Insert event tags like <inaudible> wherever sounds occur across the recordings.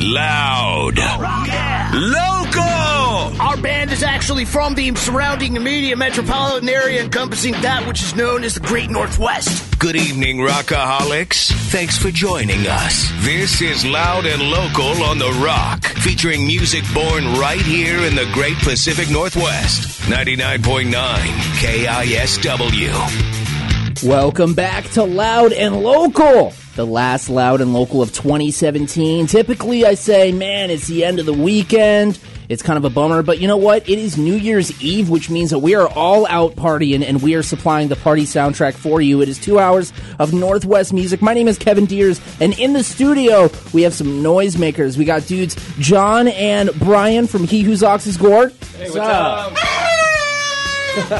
Loud. Local. Our band is actually from the surrounding immediate metropolitan area encompassing that which is known as the Great Northwest. Good evening, Rockaholics. Thanks for joining us. This is Loud and Local on The Rock, featuring music born right here in the Great Pacific Northwest. 99.9 KISW. Welcome back to Loud and Local, the last Loud and Local of 2017. Typically, I say, man, it's the end of the weekend. It's kind of a bummer, but you know what? It is New Year's Eve, which means that we are all out partying and we are supplying the party soundtrack for you. It is two hours of Northwest music. My name is Kevin Deers, and in the studio, we have some noisemakers. We got dudes John and Brian from He Whose Ox is Gored. Hey, what's up?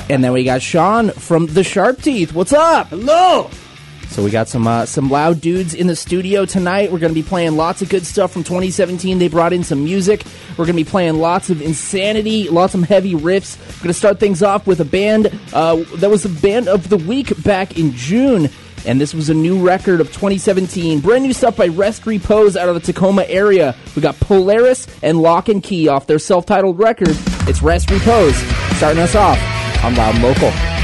and then we got Sean from The Sharp Teeth. What's up? Hello. So we got some uh, some loud dudes in the studio tonight. We're going to be playing lots of good stuff from 2017. They brought in some music. We're going to be playing lots of insanity, lots of heavy riffs. We're going to start things off with a band uh, that was the band of the week back in June. And this was a new record of 2017. Brand new stuff by Rest Repose out of the Tacoma area. We got Polaris and Lock and Key off their self titled record. It's Rest Repose. Starting us off on Loud Local.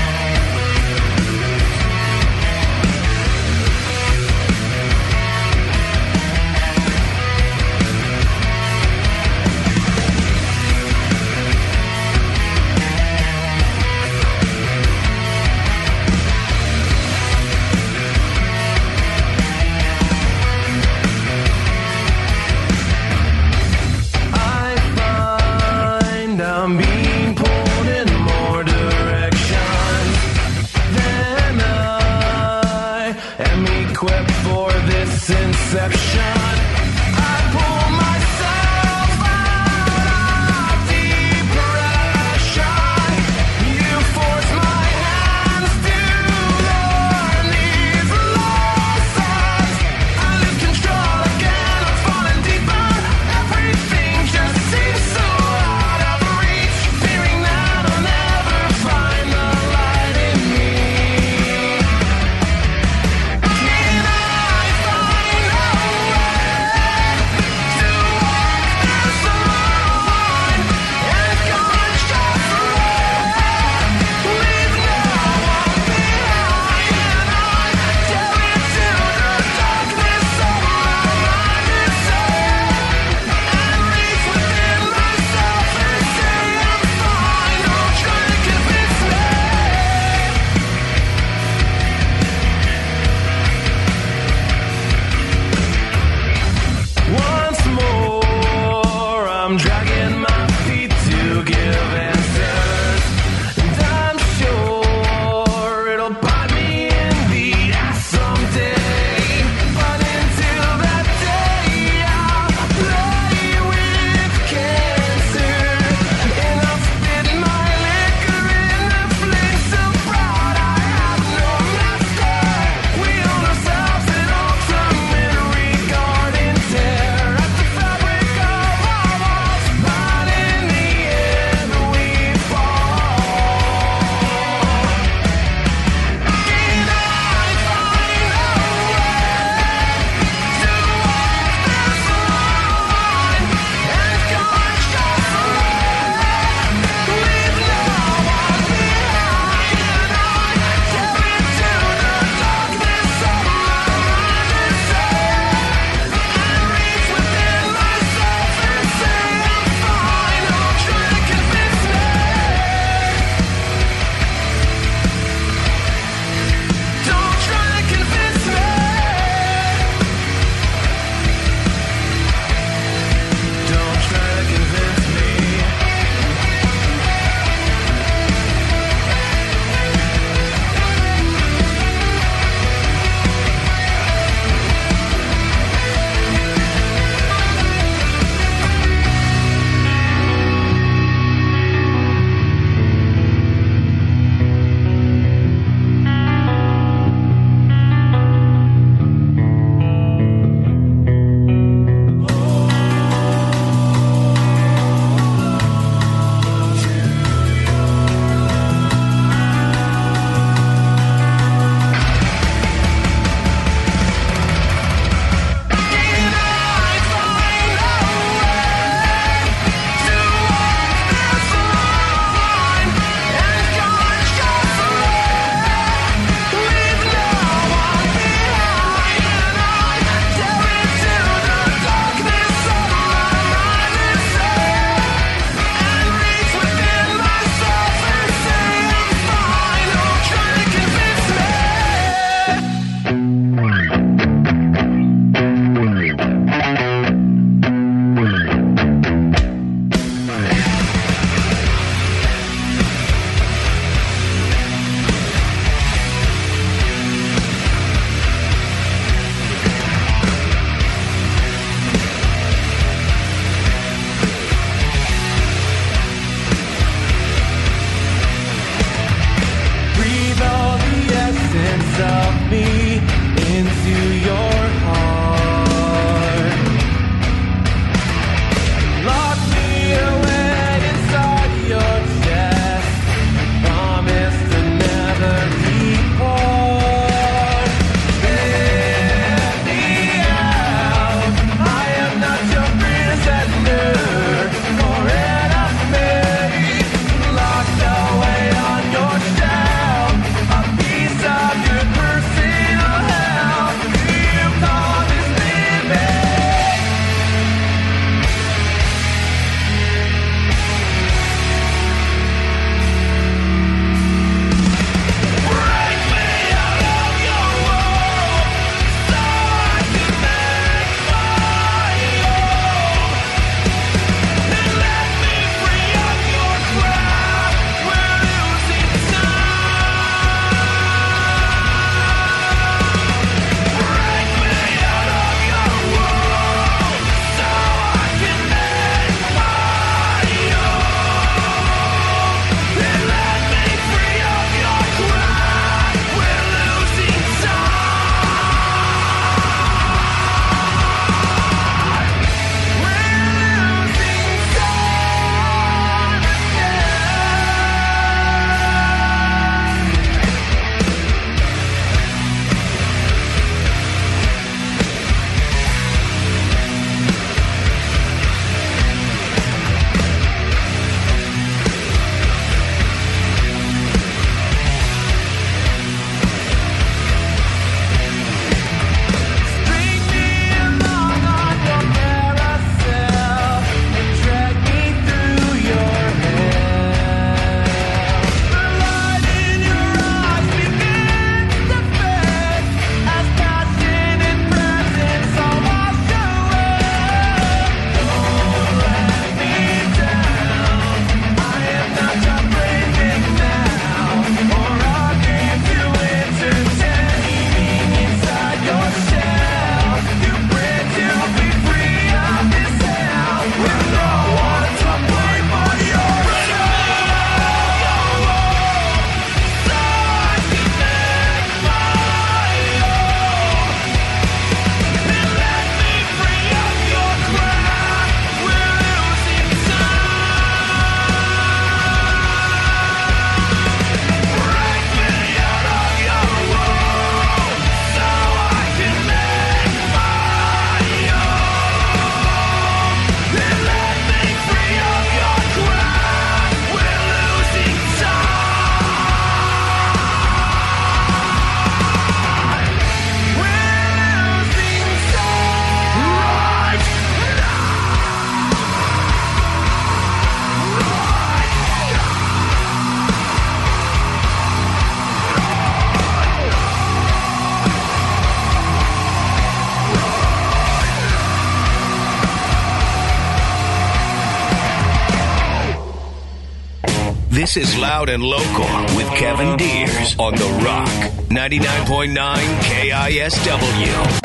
This is Loud and Local with Kevin Deers on The Rock, 99.9 KISW.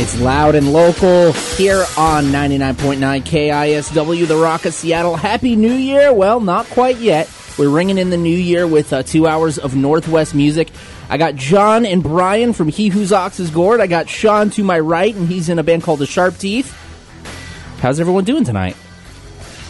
It's loud and local here on 99.9 KISW, the Rock of Seattle. Happy New Year! Well, not quite yet. We're ringing in the new year with uh, two hours of Northwest music. I got John and Brian from He Whose Ox is Gored. I got Sean to my right, and he's in a band called The Sharp Teeth. How's everyone doing tonight?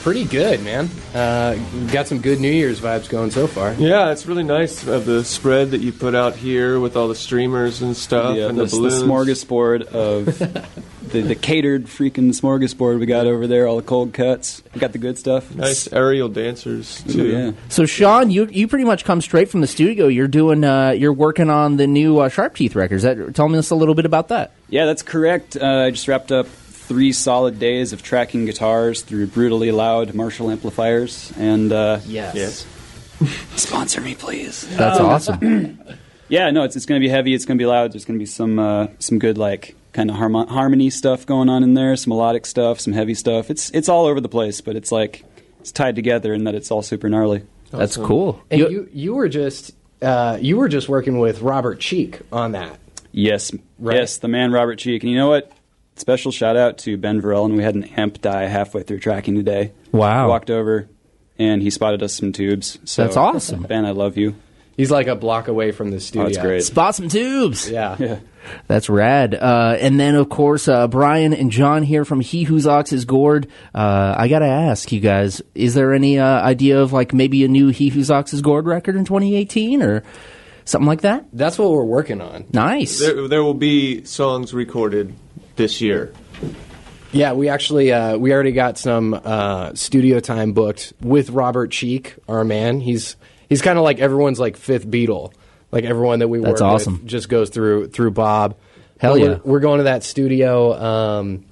Pretty good, man. Uh, got some good New Year's vibes going so far. Yeah, it's really nice of the spread that you put out here with all the streamers and stuff Yeah, and the, the the smorgasbord of <laughs> the, the catered freaking smorgasbord we got over there. All the cold cuts. We got the good stuff. Nice aerial dancers Ooh, too. yeah. So, Sean, you you pretty much come straight from the studio. You're doing uh, you're working on the new uh, Sharp Teeth records. That, tell me us a little bit about that. Yeah, that's correct. Uh, I just wrapped up three solid days of tracking guitars through brutally loud Marshall amplifiers. And uh, Yes. Yes. <laughs> sponsor me, please. That's awesome. <clears throat> Yeah, no, it's, it's going to be heavy. It's going to be loud. There's going to be some uh, some good like kind of harmo- harmony stuff going on in there. Some melodic stuff, some heavy stuff. It's it's all over the place, but it's like it's tied together in that it's all super gnarly. That's cool. And You- you you were just uh, you were just working with Robert Cheek on that. Yes, Right. yes, the man Robert Cheek. And you know what? Special shout out to Ben Verellen, and We had an amp die halfway through tracking today. Wow. Walked over and he spotted us some tubes. So, That's awesome. Ben, I love you. He's like a block away from the studio. Oh, that's great. Spot some tubes. Yeah. Yeah. That's rad. Uh, and then, of course, uh, Brian and John here from He Whose Ox is Gored. Uh, I gotta ask you guys: Is there any uh, idea of like maybe a new He Whose Ox is Gored record in 2018 or something like that? That's what we're working on. Nice. There, there will be songs recorded this year. Yeah, we actually uh, we already got some uh, studio time booked with Robert Cheek, our man. He's he's kind of like everyone's like fifth Beatle. Like everyone that we That's work awesome. with just goes through through Bob. Hell yeah. We're, we're going to that studio. Um,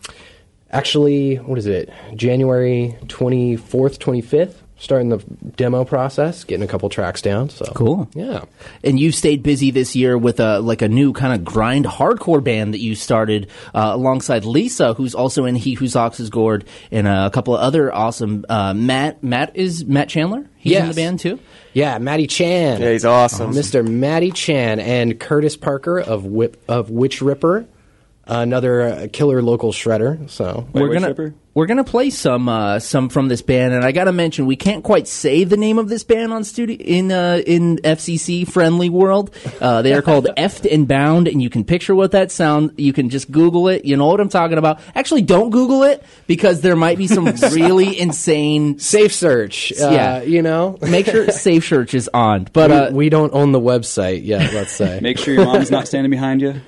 actually, what is it? January twenty fourth, twenty fifth. Starting the demo process, getting a couple tracks down. So Cool. Yeah. And you've stayed busy this year with a like a new kind of grind hardcore band that you started uh, alongside Lisa, who's also in He Whose Ox is Gored, and uh, a couple of other awesome. Uh, Matt Matt is Matt Chandler. He's in the band too. Yeah, Matty Chan. Yeah, he's awesome. Mr. Matty Chan and Curtis Parker of Whip of Witch Ripper, another uh, killer local shredder. So we're Witch gonna Ripper? we're gonna play some uh, some from this band, and I gotta mention we can't quite say the name of this band on studio in uh, in FCC friendly world. Uh, they are called <laughs> Effed and Bound, and you can picture what that sound. You can just Google it. You know what I'm talking about. Actually, don't Google it because there might be some <laughs> really insane. safe search. Uh, Yeah. you know. Make sure <laughs> Safe Search is on, but uh, we, we don't own the website yet. Let's say. Make sure your mom's not standing behind you.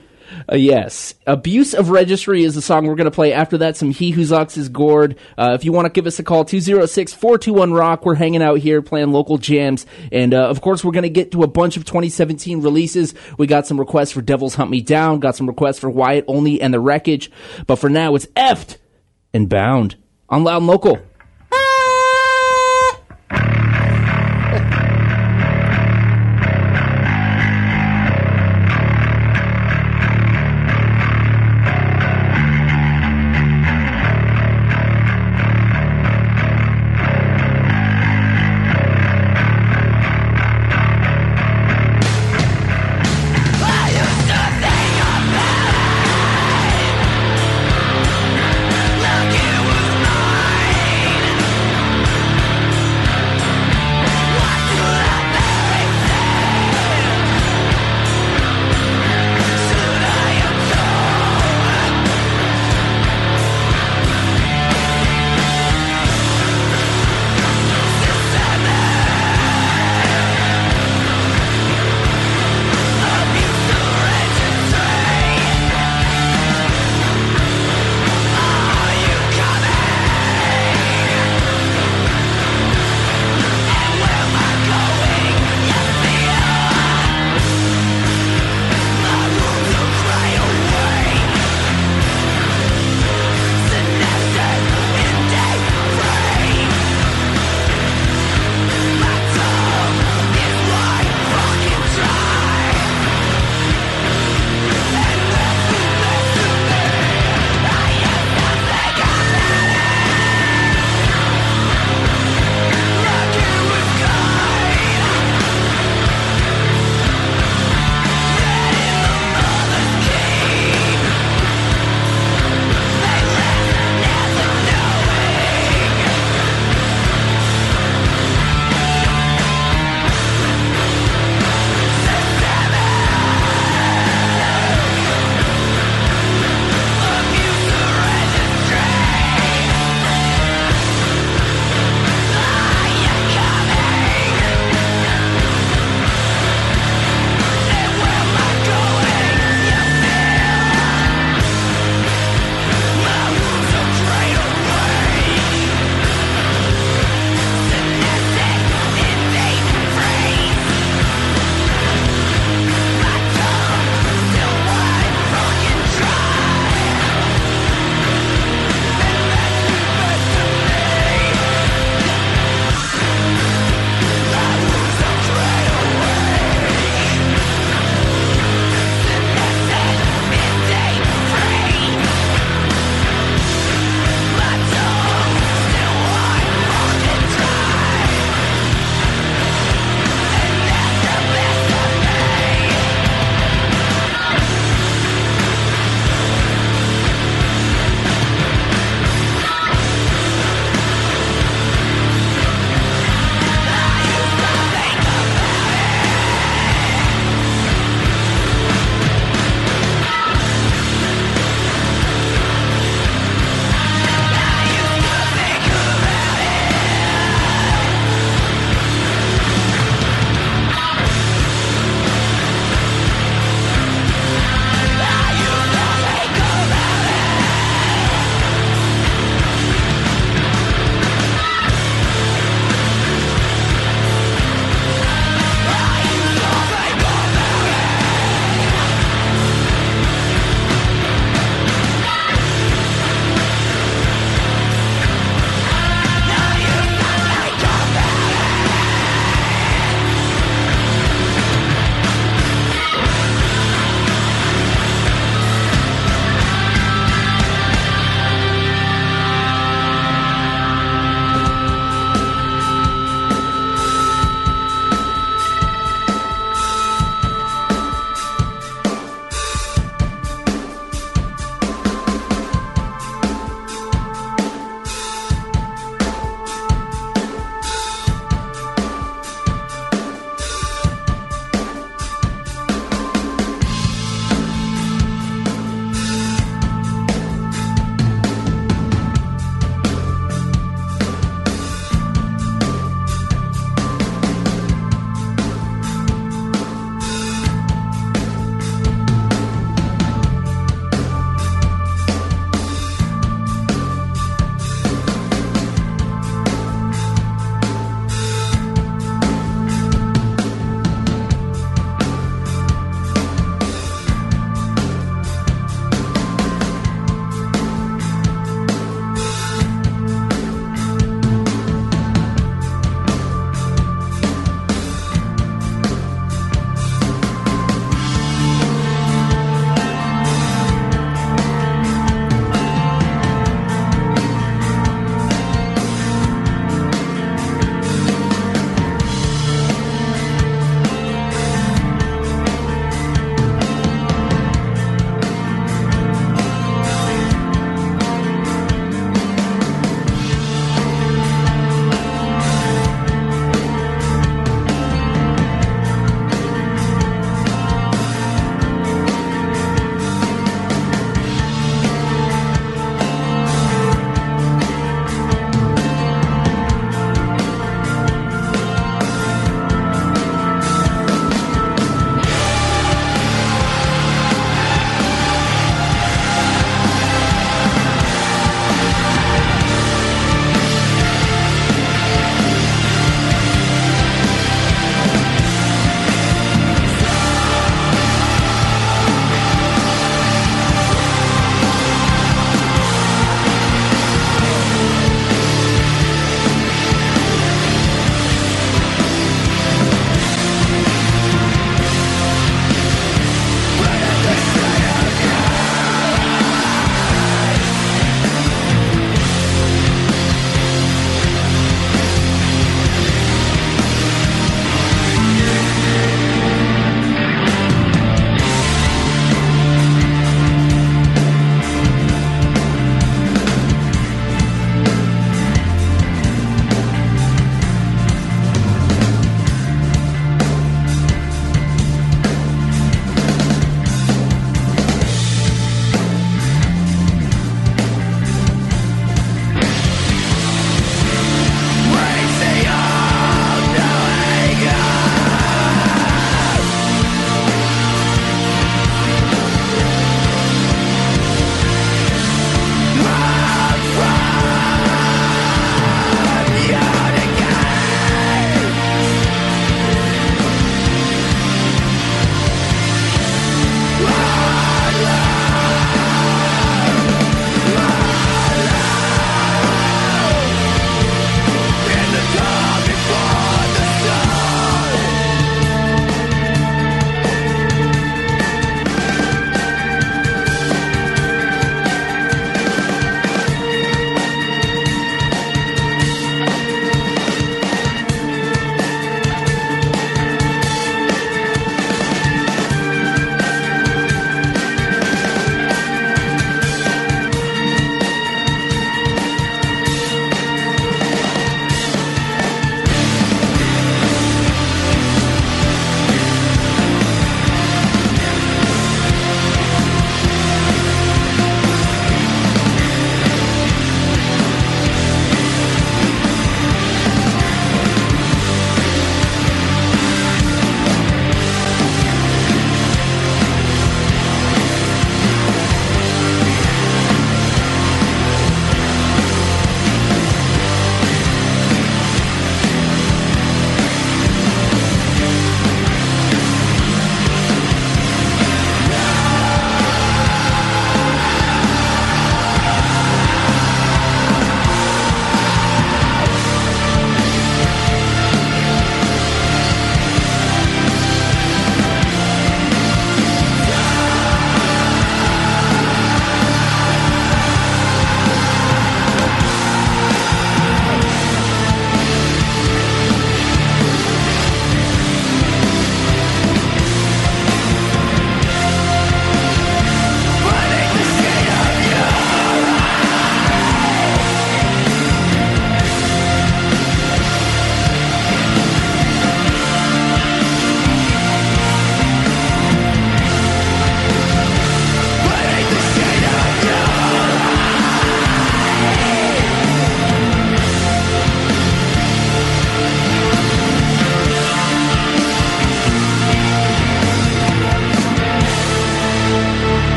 Uh, yes. Abuse of Registry is the song we're going to play. After that, some He Whose Ox is Gored. Uh, if you want to give us a call, 206-421-ROCK. We're hanging out here playing local jams. And, uh, of course, we're going to get to a bunch of 2017 releases. We got some requests for Devils Hunt Me Down, got some requests for Wyatt Olney and The Wreckage. But for now, it's Effed and Bound on Loud and Local.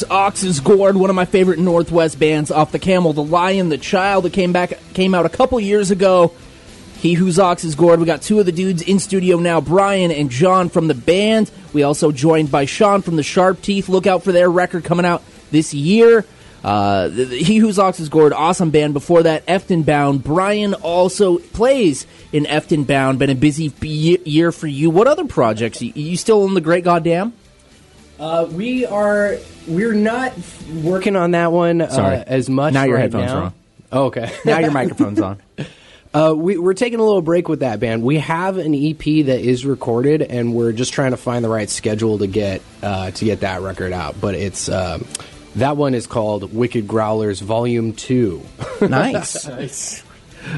He Whose Ox is Gored, one of my favorite Northwest bands off the Camel, The Lion, The Child, that came back came out a couple years ago. He Whose Ox is Gored. We got two of the dudes in studio now, Brian and John from the band. We also joined by Sean from the Sharp Teeth. Look out for their record coming out this year. Uh, he Whose Ox is Gored, awesome band. Before that, Effed and Bound. Brian also plays in Effed and Bound. Been a busy year for you. What other projects? You, you still in the Great Goddamn? Uh, we are we're not working on that one Sorry. uh, as much. Now your right headphones now. are on. Oh, okay. <laughs> Now your microphone's on. <laughs> Uh, we, we're taking a little break with that band. We have an EP that is recorded, and we're just trying to find the right schedule to get uh, to get that record out. But it's um, that one is called Wicked Growlers Volume Two. Nice. <laughs>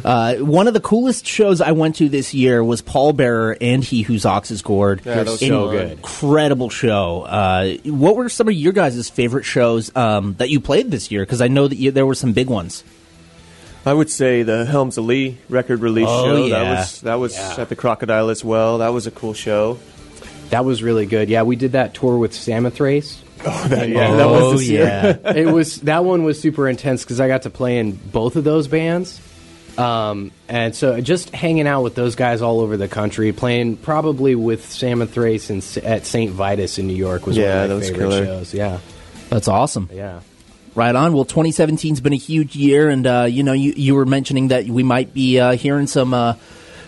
Uh, one of the coolest shows I went to this year was Pallbearer and He Whose Ox is Gored. Yeah, that was An so good. Incredible show. Uh, what were some of your guys' favorite shows um, that you played this year? Because I know that you, there were some big ones. I would say the Helms Alee record release Oh, show. yeah. That was that was Yeah. at the Crocodile as well. That was a cool show. That was really good. Yeah, we did that tour with Samothrace. <laughs> That, yeah, that was this year. Oh, yeah. <laughs> it was that one was super intense because I got to play in both of those bands, um, and so just hanging out with those guys all over the country, playing probably with Samothrace and S- at St. Vitus in New York was Yeah, one that of my was favorite killer. shows. Yeah, That's awesome. yeah. Right on. Well, 2017's been a huge year, and uh, you know, you, you were mentioning that we might be uh, hearing some uh,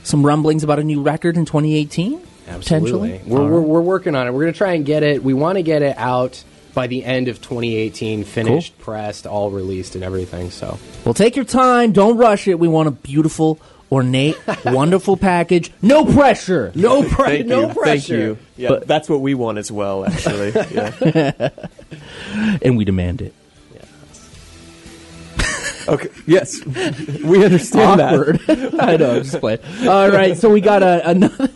some rumblings about a new record in 2018. Absolutely. Potentially. We're, All we're, right. we're working on it. We're going to try and get it. We want to get it out by the end of 2018, finished, pressed, all released, and everything. So Well, take your time. Don't rush it. We want a beautiful, ornate, <laughs> wonderful package. No pressure. no, pre- Thank no you. pressure. Thank you. Yeah, But- that's what we want as well. Actually, <laughs> yeah. And we demand it. Okay. Yes, we understand Awkward. <laughs> I know. I'm just playing. All right. So we got a, another.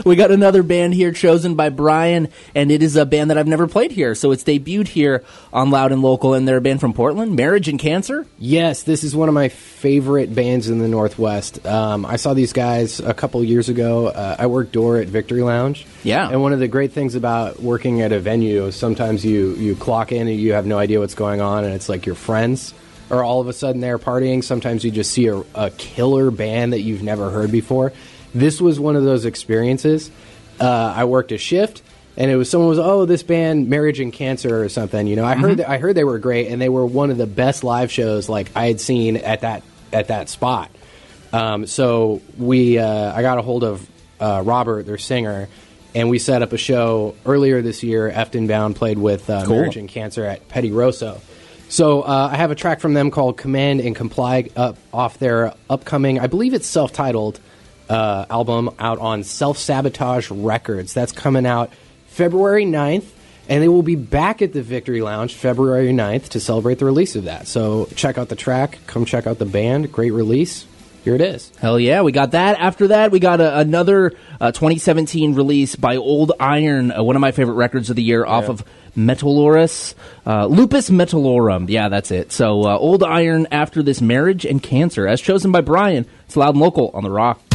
<laughs> we got another band here chosen by Brian, and it is a band that I've never played here. So it's debuted here on Loud and Local, and they're a band from Portland. Marriage and Cancer. Yes, this is one of my favorite bands in the Northwest. Um, I saw these guys a couple years ago. Uh, I worked door at Victory Lounge. Yeah. And one of the great things about working at a venue is sometimes you, you clock in and you have no idea what's going on, and it's like your friends are all of a sudden there partying. Sometimes you just see a, a killer band that you've never heard before. This was one of those experiences. Uh, I worked a shift. And it was someone was oh this band Marriage and Cancer or something you know I heard that, I heard they were great and they were one of the best live shows like I had seen at that at that spot um, so we, uh, I got a hold of uh, Robert, their singer, and we set up a show earlier this year. Effed and Bound played with uh, Cool. Marriage and Cancer at Petty Rosso. So uh, I have a track from them called "Command and Comply" up off their upcoming, I believe it's self-titled uh, album out on Self Sabotage Records. That's coming out February 9th. And they will be back at the Victory Lounge February 9th to celebrate the release of that. So check out the track, come check out the band. Great release. Here it is. Hell yeah, we got that. After that, we got a, another uh, 2017 release by Old Iron, uh, one of my favorite records of the year, off of Metallurus, uh, Lupus Metallorum. Yeah, that's it. So uh, Old Iron after this marriage and cancer, as chosen by Brian. It's loud and local on the Rock.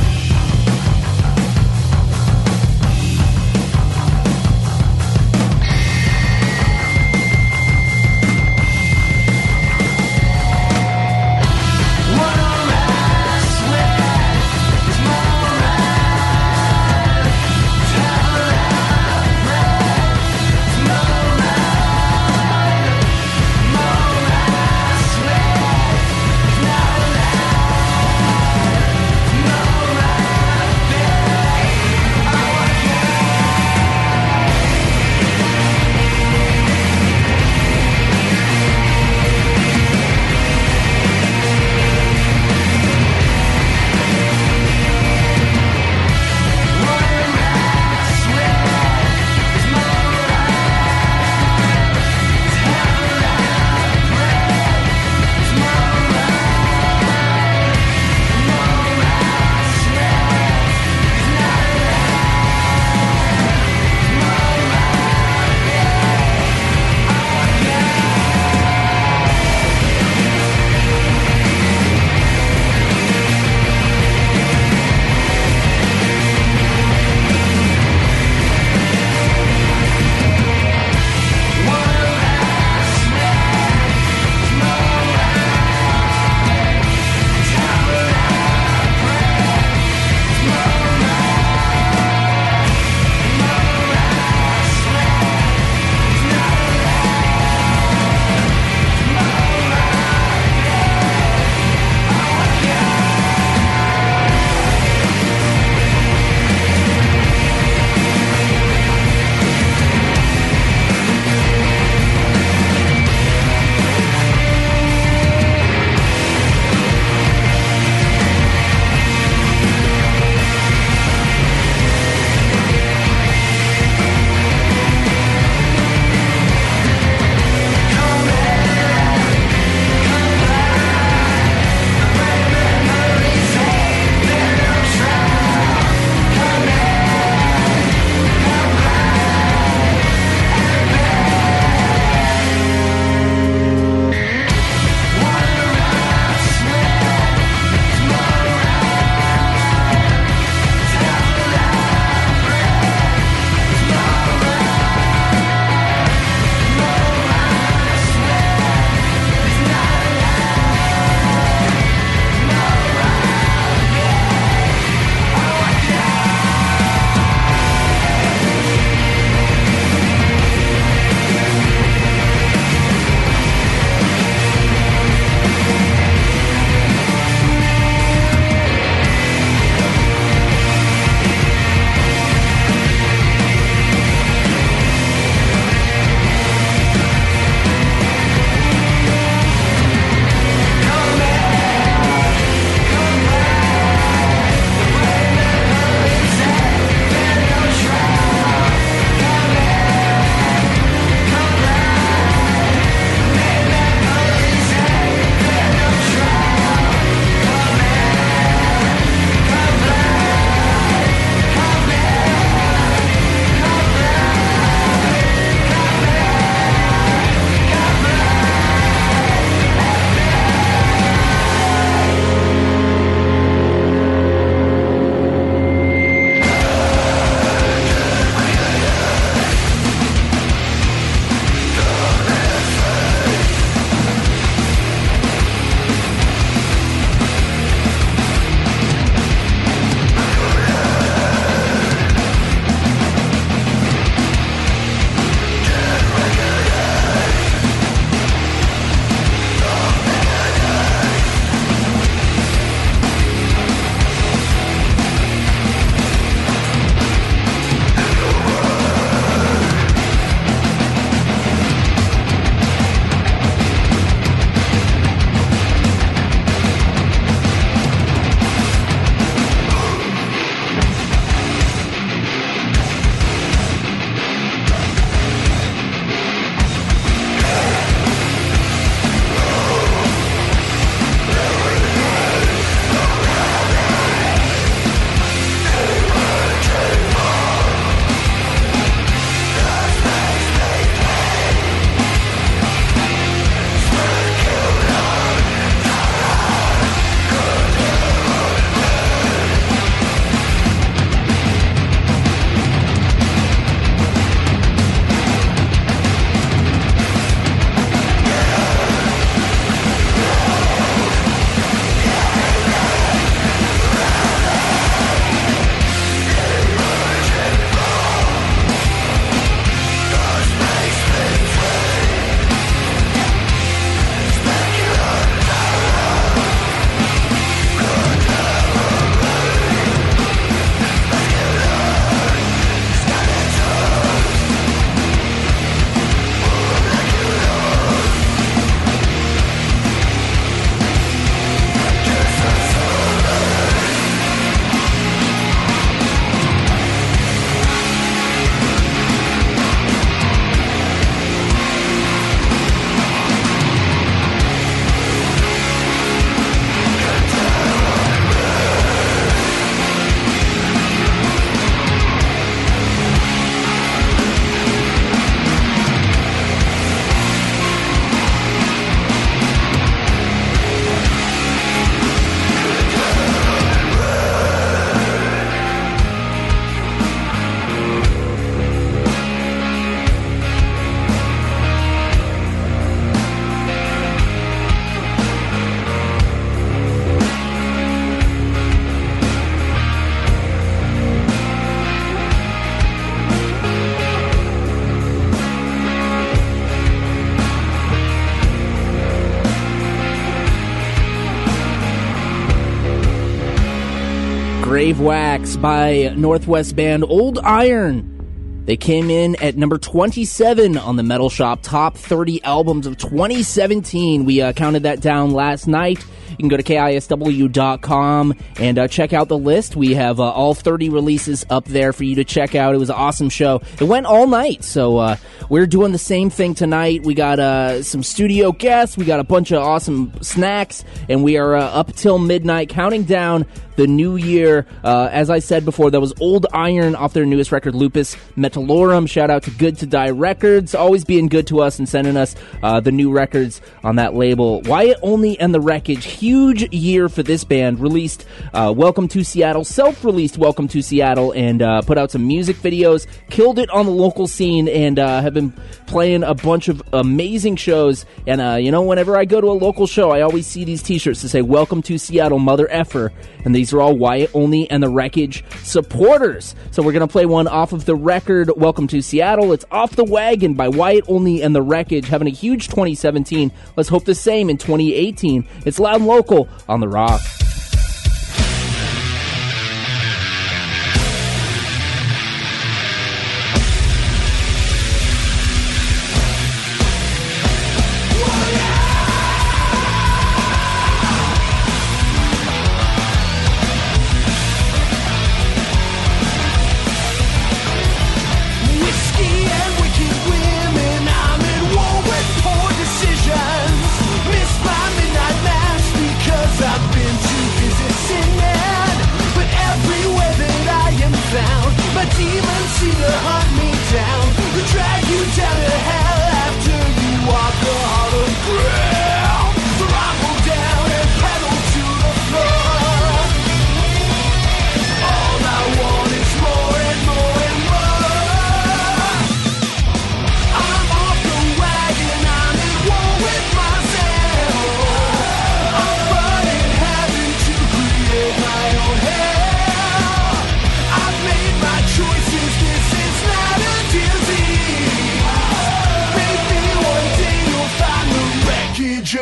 By Northwest band Old Iron. They came in at number 27 on the Metal Shop Top 30 Albums of 2017. We uh, counted that down last night. You can go to KISW.com and uh, check out the list. We have uh, all 30 releases up there for you to check out. It was an awesome show. It went all night, so uh, we're doing the same thing tonight. We got uh, some studio guests, we got a bunch of awesome snacks, and we are uh, up till midnight counting down the new year. Uh, as I said before, that was Old Iron off their newest record, Lupus Metallorum. Shout out to Good to Die Records, always being good to us and sending us uh, the new records on that label. Wyatt Olney and the Wreckage, huge year for this band. Released uh, Welcome to Seattle, self released Welcome to Seattle, and uh, put out some music videos. Killed it on the local scene and uh, have been playing a bunch of amazing shows. And, uh, you know, whenever I go to a local show, I always see these t shirts that say, Welcome to Seattle, Mother Effer. And these are all Wyatt Olney and the Wreckage supporters. So we're going to play one off of the record, Welcome to Seattle. It's Off the Wagon by Wyatt Olney and the Wreckage, having a huge 2017. Let's hope the same in 2018. It's loud and local on the rock.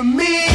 Wreckage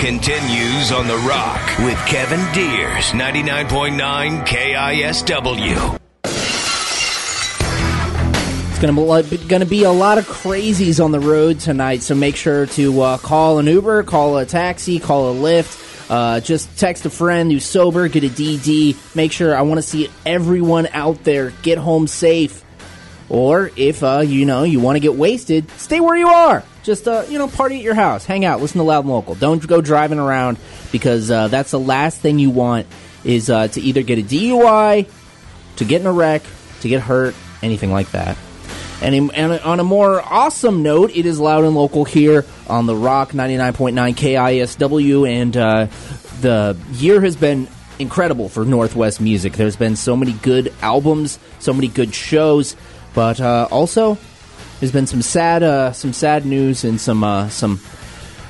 continues on The Rock with Kevin Deers, 99.9 KISW. It's going to be a lot of crazies on the road tonight, so make sure to uh, call an Uber, call a taxi, call a Lyft. Uh, just text a friend who's sober, get a DD. Make sure I want to see everyone out there get home safe. Or if uh, you know you want to get wasted, stay where you are. Just uh, you know, party at your house, hang out, listen to loud and local. Don't go driving around because uh, that's the last thing you want is uh, to either get a DUI, to get in a wreck, to get hurt, anything like that. And, and on a more awesome note, it is loud and local here on the Rock 99.9 KISW, and uh, the year has been incredible for Northwest music. There's been so many good albums, so many good shows, but uh, also there's been some sad, uh, some sad news and some uh, some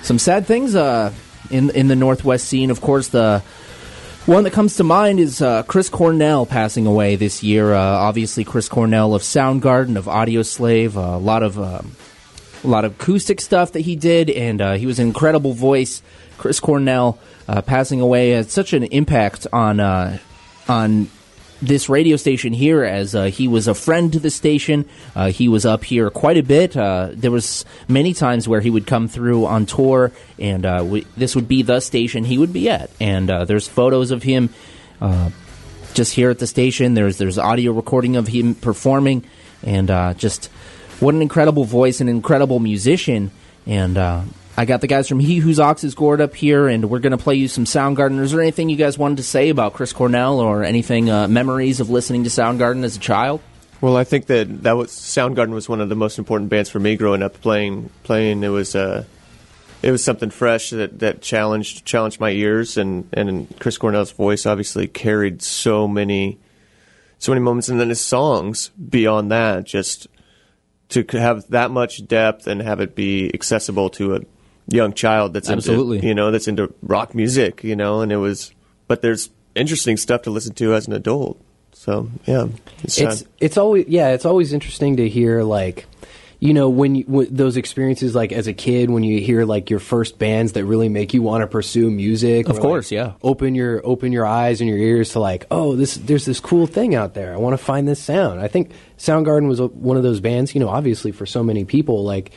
some sad things uh, in in the Northwest scene. Of course, the one that comes to mind is uh, Chris Cornell passing away this year. Uh, obviously, Chris Cornell of Soundgarden, of Audioslave, uh, a lot of um, a lot of acoustic stuff that he did, and he was an incredible voice. Chris Cornell passing away had such an impact on on this radio station here as uh, he was a friend to the station. Uh, he was up here quite a bit. Uh, there was many times where he would come through on tour, and uh, we, this would be the station he would be at. And uh, there's photos of him uh, just here at the station. There's there's audio recording of him performing, and just what an incredible voice, an incredible musician, and. I got the guys from He Whose Ox is Gored up here, and we're going to play you some Soundgarden. Is there anything you guys wanted to say about Chris Cornell or anything, uh, memories of listening to Soundgarden as a child? Well, I think that that was Soundgarden was one of the most important bands for me growing up. Playing, playing, it was uh, it was something fresh that, that challenged challenged my ears, and and Chris Cornell's voice obviously carried so many so many moments, and then his songs beyond that, just to have that much depth and have it be accessible to a young child that's Absolutely. into you know that's into rock music, you know, and it was, but there's interesting stuff to listen to as an adult. So yeah, it's, it's it's always yeah it's always interesting to hear like you know when, you, when those experiences like as a kid when you hear like your first bands that really make you want to pursue music Of or, course, like, yeah. open your open your eyes and your ears to like oh this there's this cool thing out there i want to find this sound i think soundgarden was a, one of those bands you know obviously for so many people like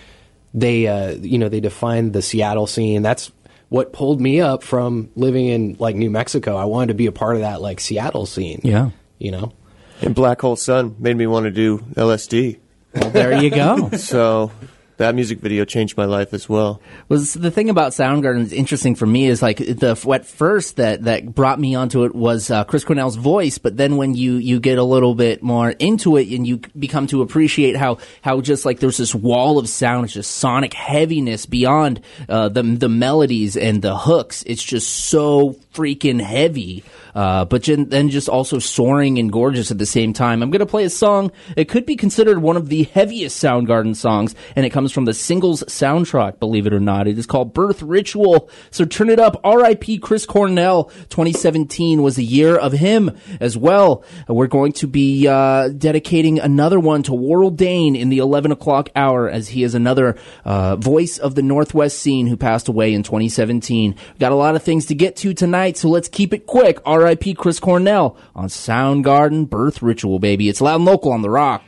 they uh, you know they defined the seattle scene that's what pulled me up from living in like new mexico i wanted to be a part of that like seattle scene Yeah. you know and Black Hole Sun made me want to do LSD. Well, there you go. So that music video changed my life as well. was the thing about Soundgarden that's interesting for me is like the what first that that brought me onto it was uh, Chris Cornell's voice, but then when you you get a little bit more into it and you become to appreciate how how just like there's this wall of sound, it's just sonic heaviness beyond uh, the the melodies and the hooks. It's just so freaking heavy. Uh, but then just also soaring and gorgeous at the same time. I'm going to play a song. It could be considered one of the heaviest Soundgarden songs, and it comes from the singles soundtrack, believe it or not. It is called Birth Ritual. So turn it up. R.I.P. Chris Cornell. 2017 was a year of him as well. We're going to be uh, dedicating another one to Warrell Dane in the 11 o'clock hour, as he is another uh, voice of the Northwest scene who passed away in 2017. Got a lot of things to get to tonight, so let's keep it quick. R.I.P. Chris Cornell on Soundgarden Birth Ritual, baby. It's loud and local on the rock.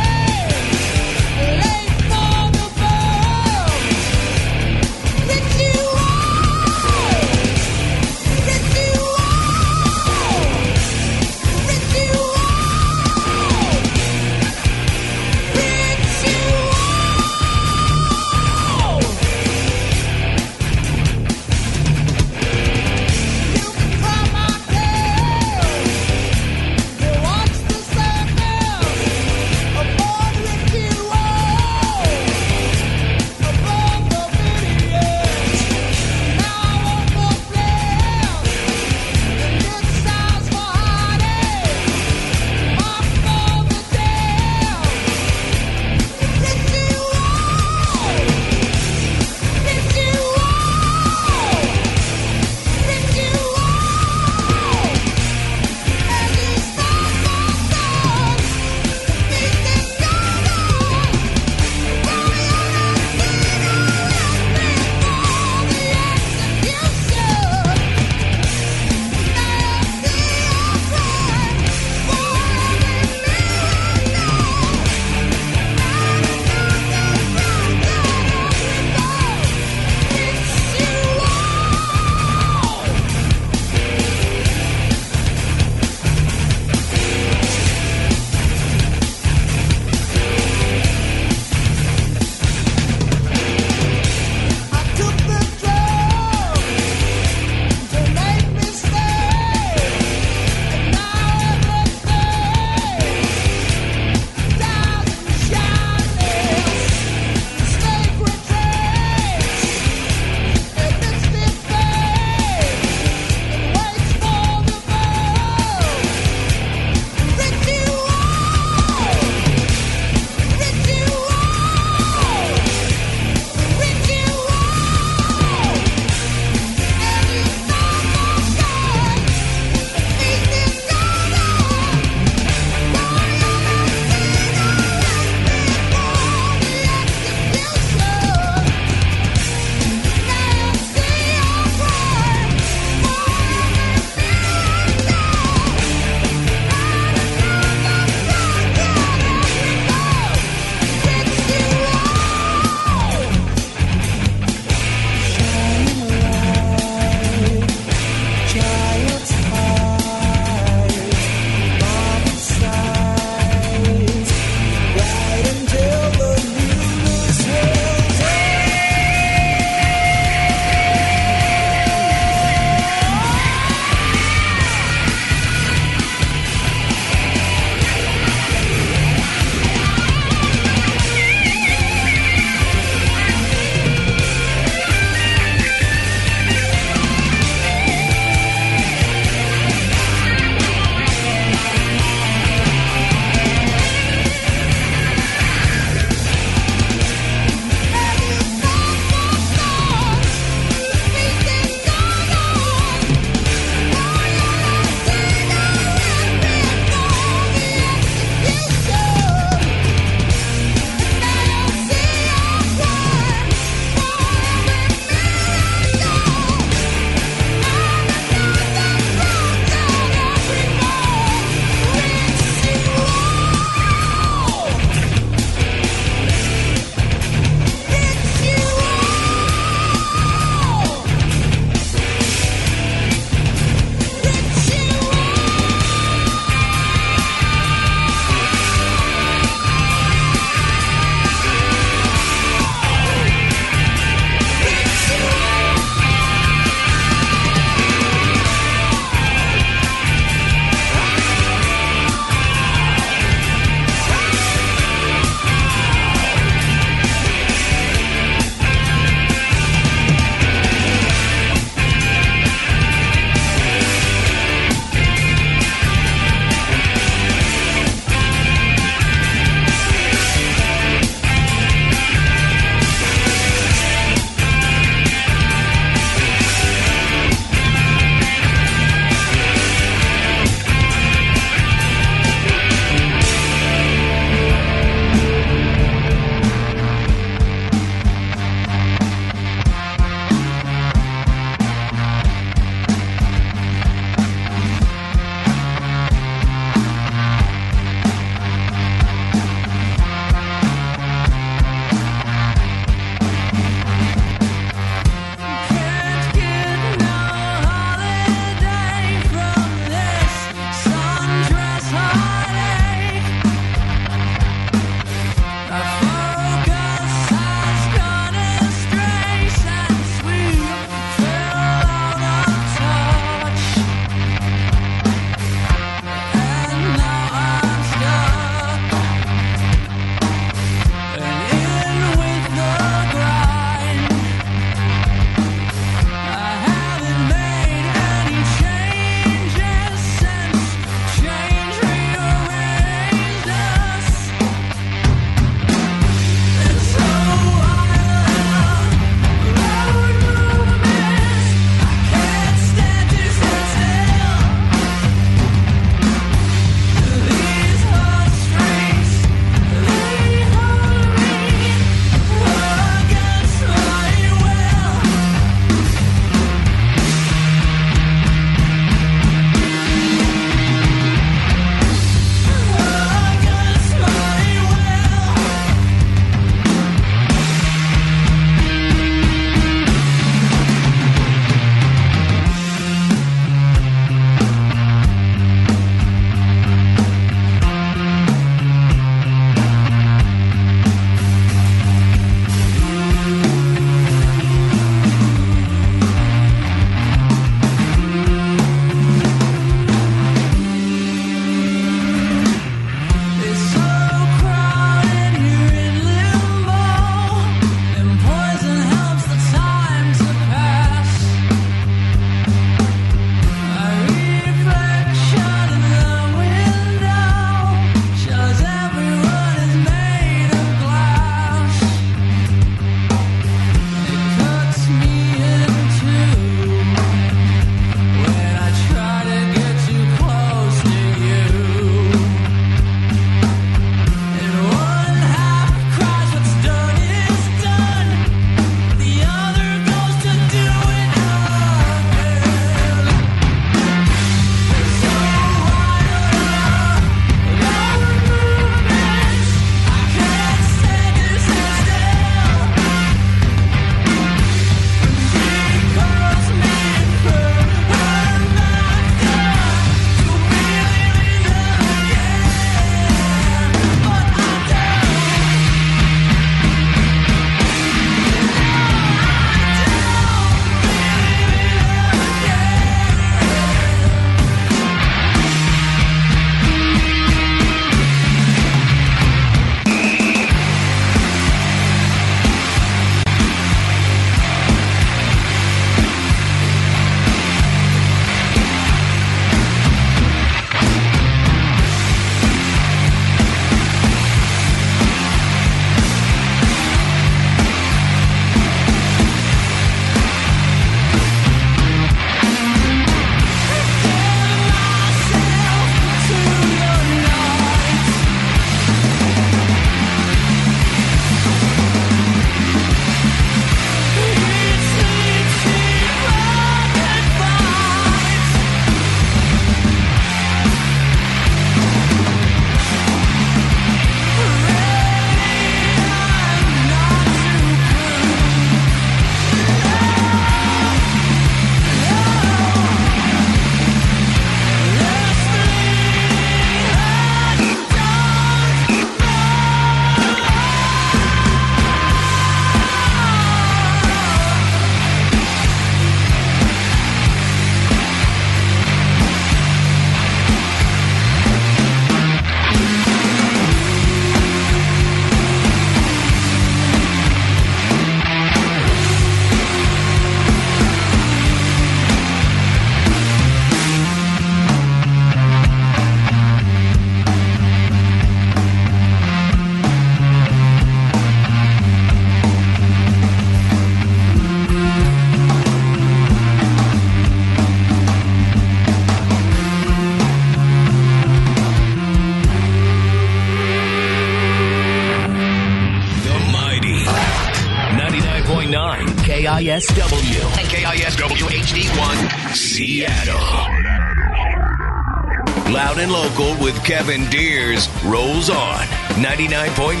Kevin Deers rolls on 99.9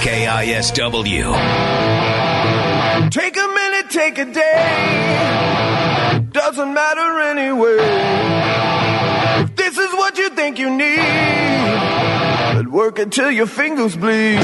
KISW. Take a minute, take a day. Doesn't matter anyway. If this is what you think you need, but work until your fingers bleed.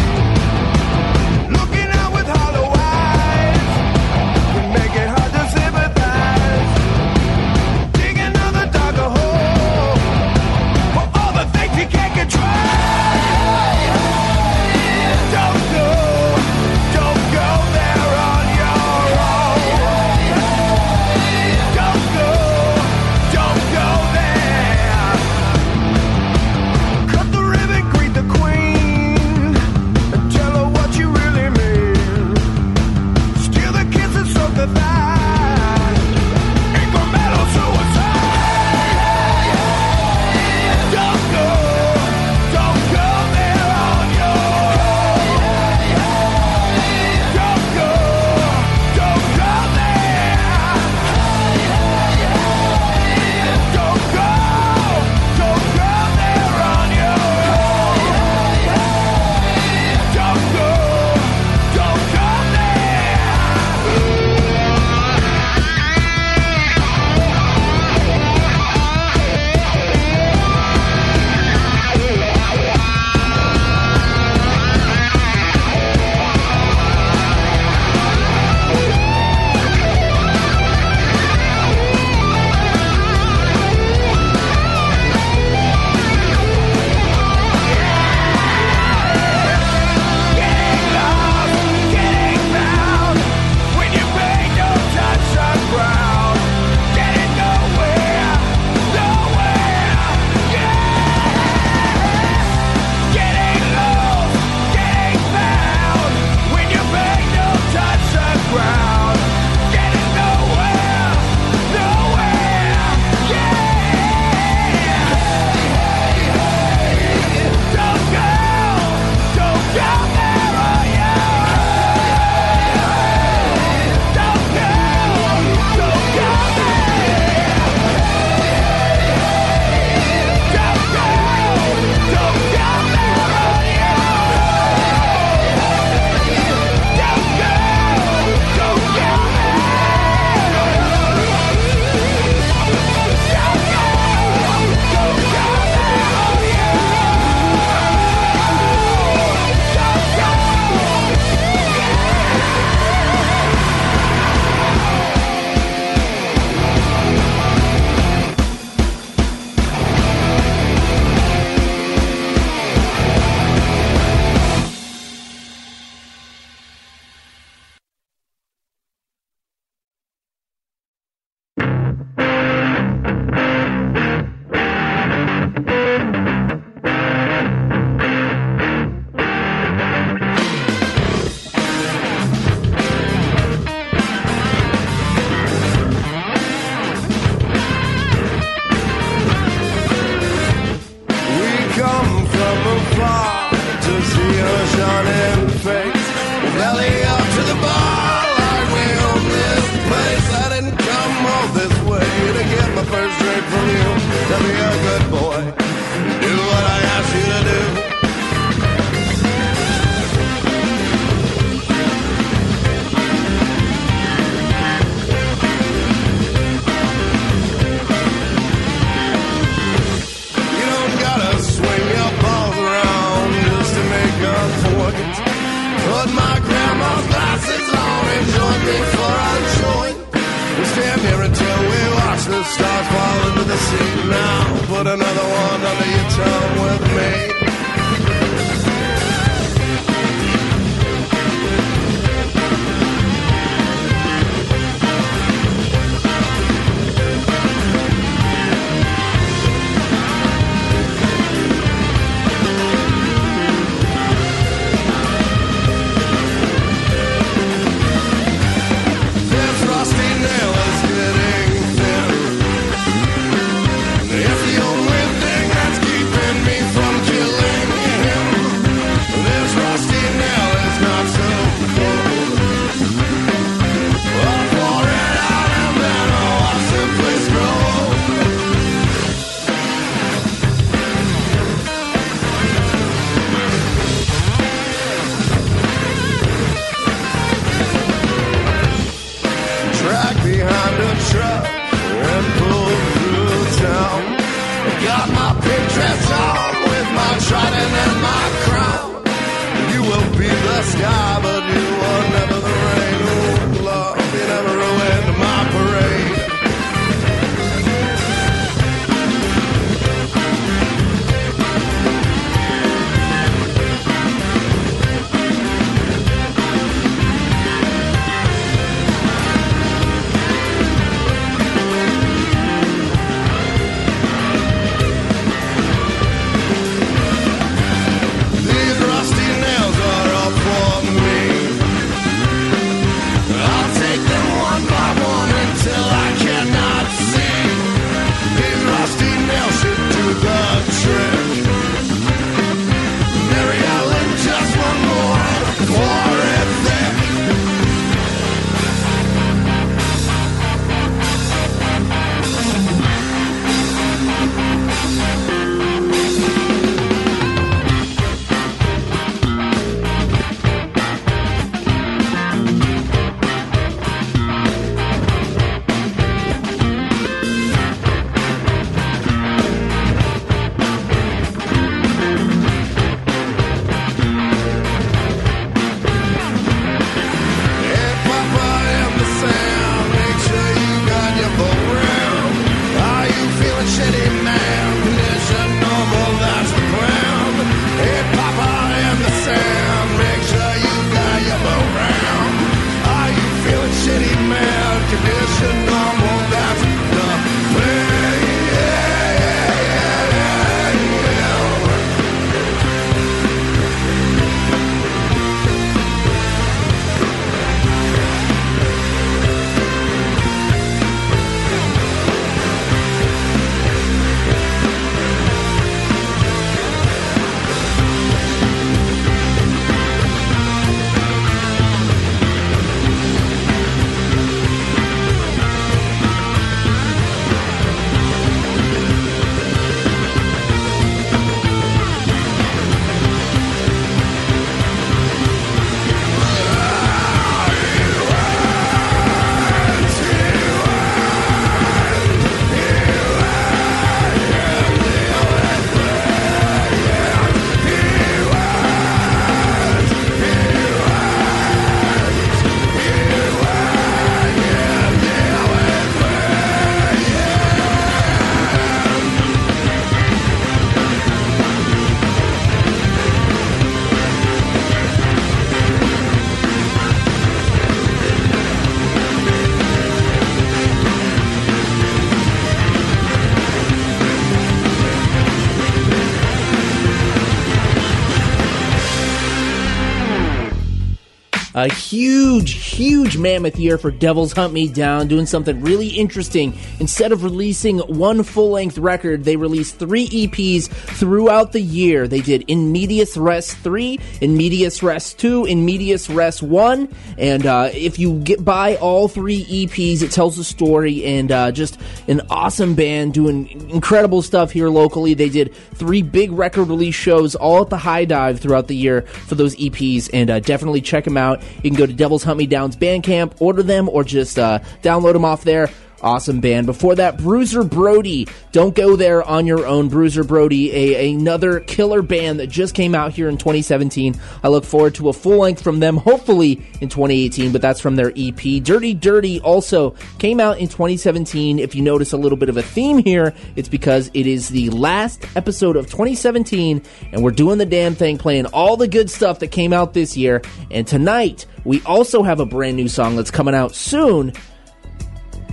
A huge, huge mammoth year for Devils Hunt Me Down, doing something really interesting. Instead of releasing one full length record, they released three EPs throughout the year. They did In Medias Res 3, In Medias Res 2, In Medias Res 1. And uh, if you get by all three EPs, it tells a story and uh, just an awesome band doing incredible stuff here locally. They did three big record release shows all at the High Dive throughout the year for those EPs, and uh, definitely check them out. You can go to Devils Hunt Me Down's Bandcamp, order them, or just uh, download them off there. Awesome band. Before that, Bruiser Brody. Don't go there on your own. Bruiser Brody, a, another killer band that just came out here in 2017. I look forward to a full length from them, hopefully in 2018, but that's from their EP. Dirty Dirty also came out in 2017. If you notice a little bit of a theme here, it's because it is the last episode of 2017, and we're doing the damn thing, playing all the good stuff that came out this year. And tonight, we also have a brand new song that's coming out soon.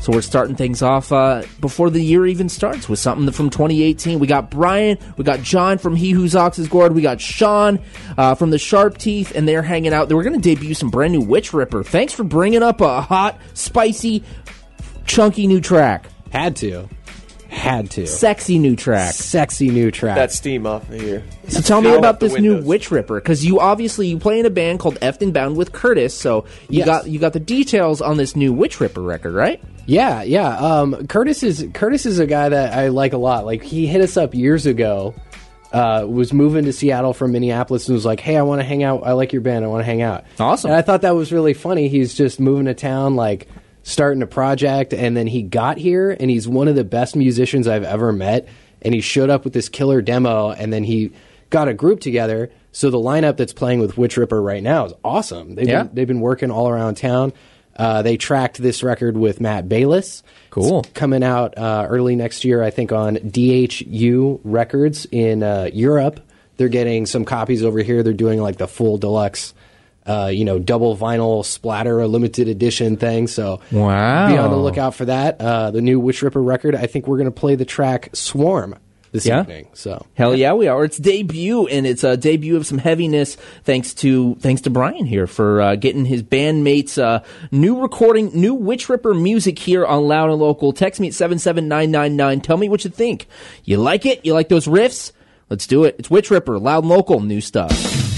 So we're starting things off uh, before the year even starts with something from 2018. We got Brian, we got John from He Whose Ox is Gored, we got Sean uh, from the Sharp Teeth, and they're hanging out. We're going to debut some brand new Witch Ripper. Thanks for bringing up a hot, spicy, chunky new track, Had to. Had to. sexy new track. Sexy new track. That steam off of here. So tell me about up the this new. Witch Ripper because you obviously you play in a band called Effed and Bound with Curtis. So you Yes. got you got the details on this new Witch Ripper record, right? Yeah, yeah. Um, Curtis is Curtis is a guy that I like a lot. Like he hit us up years ago. Uh, was moving to Seattle from Minneapolis and was like, "Hey, I want to hang out. I like your band. I want to hang out." Awesome. And I thought that was really funny. He's just moving to town, like starting a project, and then he got here, and he's one of the best musicians I've ever met. And he showed up with this killer demo, and then he got a group together. So the lineup that's playing with Witch Ripper right now is awesome. They've Yeah. been, they've been working all around town. Uh, they tracked this record with Matt Bayles. Cool. It's coming out uh, early next year, I think, on DHU Records in uh, Europe. They're getting some copies over here. They're doing like the full deluxe, uh, you know, double vinyl splatter, a limited edition thing. So Wow. be on the lookout for that. Uh, the new Witch Ripper record. I think we're going to play the track Swarm this Yeah. evening. So Hell yeah, we are. It's debut, and it's a debut of some heaviness. Thanks to thanks to Brian here for uh, getting his bandmates uh, new recording, new Witch Ripper music here on Loud and Local. Text me at seven seven nine nine nine. Tell me what you think. You like it? You like those riffs? Let's do it. It's Witch Ripper, Loud and Local, new stuff.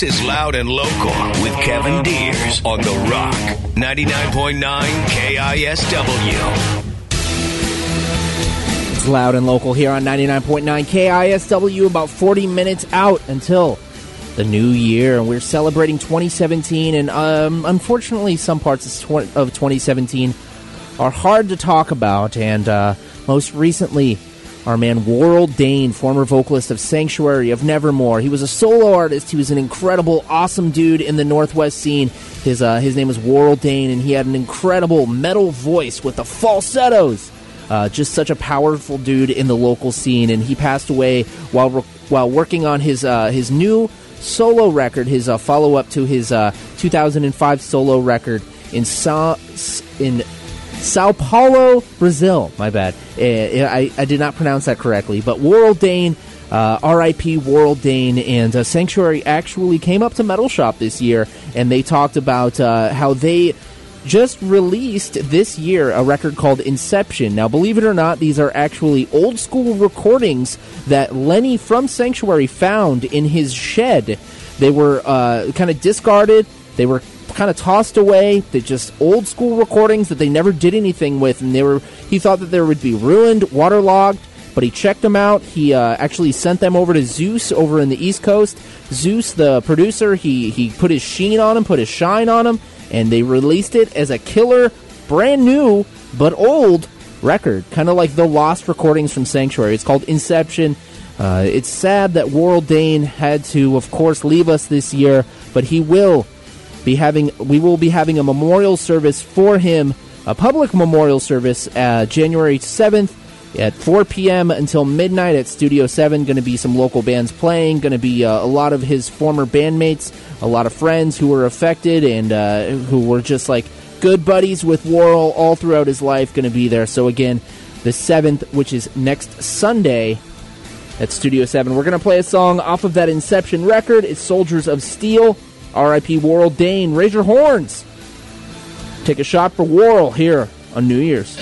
This is Loud and Local with Kevin Deers on The Rock, 99.9 KISW. It's loud and local here on 99.9 KISW, about 40 minutes out until the new year. And we're celebrating 2017, and um, unfortunately, some parts of 2017 are hard to talk about, and uh, most recently, our man Warrel Dane, former vocalist of Sanctuary of Nevermore. He was a solo artist. He was an incredible, awesome dude in the Northwest scene. His uh, his name was Warrel Dane, and he had an incredible metal voice with the falsettos. Uh, just such a powerful dude in the local scene, and he passed away while re- while working on his uh, his new solo record, his uh, follow up to his uh, 2005 solo record in Sa- in Sao Paulo, Brazil. My bad. Uh, I, I did not pronounce that correctly. But Warrel Dane, uh, R.I.P. Warrel Dane, and uh, Sanctuary actually came up to Metal Shop this year, and they talked about uh, how they just released this year a record called Inception. Now, believe it or not, these are actually old school recordings that Lenny from Sanctuary found in his shed. They were uh, kind of discarded. They were kind of tossed away. They just old school recordings that they never did anything with, and they were. He thought that they would be ruined, waterlogged, but he checked them out. He uh, actually sent them over to Zeus over in the East Coast. Zeus, the producer, he he put his sheen on them, put his shine on them, and they released it as a killer, brand new but old record, kind of like the lost recordings from Sanctuary. It's called Inception. Uh, it's sad that Warrel Dane had to, of course, leave us this year, but he will be having we will be having a memorial service for him, a public memorial service, uh, January seventh at 4 p.m. until midnight at Studio 7. Going to be some local bands playing. Going to be uh, a lot of his former bandmates, a lot of friends who were affected and uh, who were just like good buddies with Warrel all throughout his life. Going to be there. So again, the 7th, which is next Sunday at Studio 7. We're going to play a song off of that Inception record. It's Soldiers of Steel. R.I.P. Warrel Dane. Raise your horns. Take a shot for Warrel here on New Year's.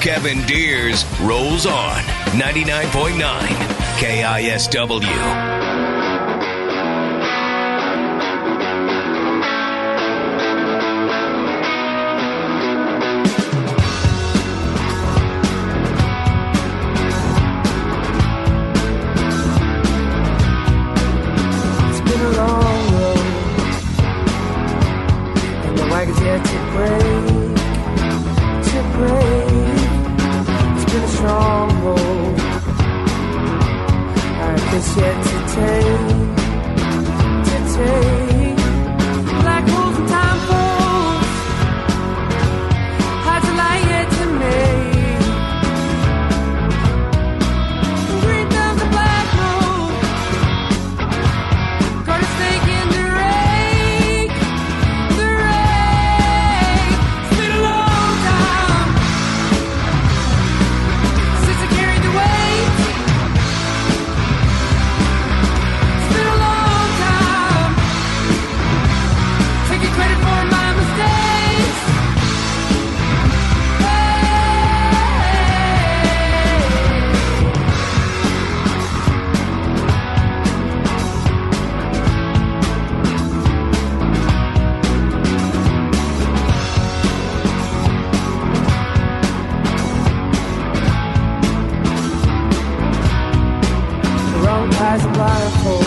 Kevin Deers rolls on 99.9 KISW. as a butterfly.